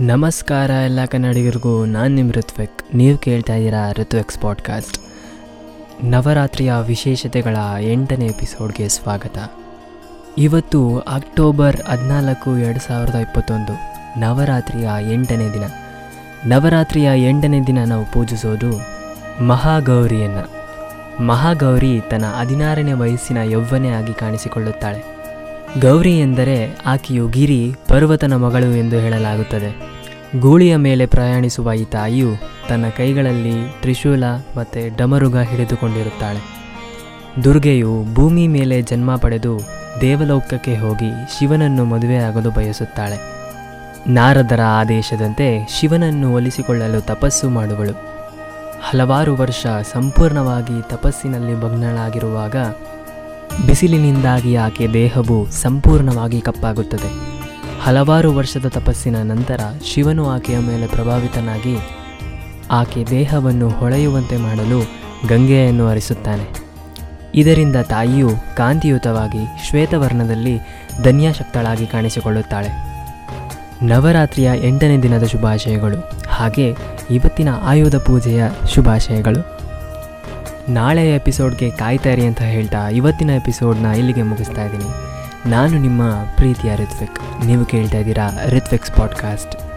ನಮಸ್ಕಾರ ಎಲ್ಲ ಕನ್ನಡಿಗರಿಗೂ, ನಾನು ನಿಮ್ಮ ಋತ್ವಿಕ್. ನೀವು ಕೇಳ್ತಾ ಇದ್ದೀರಾ ಋತ್ವಿಕ್ಸ್ ಪಾಡ್ಕಾಸ್ಟ್ ನವರಾತ್ರಿಯ ವಿಶೇಷತೆಗಳ ಎಂಟನೇ ಎಪಿಸೋಡ್ಗೆ ಸ್ವಾಗತ. ಇವತ್ತು ಅಕ್ಟೋಬರ್ ಹದಿನಾಲ್ಕು, ಎರಡು ಸಾವಿರದ ಇಪ್ಪತ್ತೊಂದು, ನವರಾತ್ರಿಯ ಎಂಟನೇ ದಿನ. ನವರಾತ್ರಿಯ ಎಂಟನೇ ದಿನ ನಾವು ಪೂಜಿಸೋದು ಮಹಾಗೌರಿಯನ್ನು. ಮಹಾಗೌರಿ ತನ್ನ ಹದಿನಾರನೇ ವಯಸ್ಸಿನ ಯೌವ್ವನೇ ಆಗಿ ಕಾಣಿಸಿಕೊಳ್ಳುತ್ತಾಳೆ. ಗೌರಿ ಎಂದರೆ ಆಕೆಯು ಗಿರಿ, ಪರ್ವತನ ಮಗಳು ಎಂದು ಹೇಳಲಾಗುತ್ತದೆ. ಗೂಳಿಯ ಮೇಲೆ ಪ್ರಯಾಣಿಸುವ ಈ ತಾಯಿಯು ತನ್ನ ಕೈಗಳಲ್ಲಿ ತ್ರಿಶೂಲ ಮತ್ತು ಡಮರುಗ ಹಿಡಿದುಕೊಂಡಿರುತ್ತಾಳೆ. ದುರ್ಗೆಯು ಭೂಮಿ ಮೇಲೆ ಜನ್ಮ ಪಡೆದು ದೇವಲೋಕಕ್ಕೆ ಹೋಗಿ ಶಿವನನ್ನು ಮದುವೆಯಾಗಲು ಬಯಸುತ್ತಾಳೆ. ನಾರದರ ಆದೇಶದಂತೆ ಶಿವನನ್ನು ಒಲಿಸಿಕೊಳ್ಳಲು ತಪಸ್ಸು ಮಾಡುವಳು. ಹಲವಾರು ವರ್ಷ ಸಂಪೂರ್ಣವಾಗಿ ತಪಸ್ಸಿನಲ್ಲಿ ಭಗ್ನಳಾಗಿರುವಾಗ ಬಿಸಿಲಿನಿಂದಾಗಿ ಆಕೆ ದೇಹವು ಸಂಪೂರ್ಣವಾಗಿ ಕಪ್ಪಾಗುತ್ತದೆ. ಹಲವಾರು ವರ್ಷದ ತಪಸ್ಸಿನ ನಂತರ ಶಿವನು ಆಕೆಯ ಮೇಲೆ ಪ್ರಭಾವಿತನಾಗಿ ಆಕೆ ದೇಹವನ್ನು ಹೊಳೆಯುವಂತೆ ಮಾಡಲು ಗಂಗೆಯನ್ನು ಹರಿಸುತ್ತಾನೆ. ಇದರಿಂದ ತಾಯಿಯು ಕಾಂತಿಯುತವಾಗಿ ಶ್ವೇತವರ್ಣದಲ್ಲಿ ಧನ್ಯಾಶಕ್ತಳಾಗಿ ಕಾಣಿಸಿಕೊಳ್ಳುತ್ತಾಳೆ. ನವರಾತ್ರಿಯ ಎಂಟನೇ ದಿನದ ಶುಭಾಶಯಗಳು, ಹಾಗೆ ಇವತ್ತಿನ ಆಯುಧ ಪೂಜೆಯ ಶುಭಾಶಯಗಳು. ನಾಳೆಯ ಎಪಿಸೋಡ್ಗೆ ಕಾಯ್ತಾ ಇರಿ ಅಂತ ಹೇಳ್ತಾ ಇವತ್ತಿನ ಎಪಿಸೋಡ್ನ ಇಲ್ಲಿಗೆ ಮುಗಿಸ್ತಾ ಇದ್ದೀನಿ. ನಾನು ನಿಮ್ಮ ಪ್ರೀತಿಯ ರಿತ್ವಿಕ್ ನೀವು ಕೇಳ್ತಾ ಇದ್ದೀರಾ ರಿತ್ವಿಕ್ಸ್ ಪಾಡ್ಕಾಸ್ಟ್.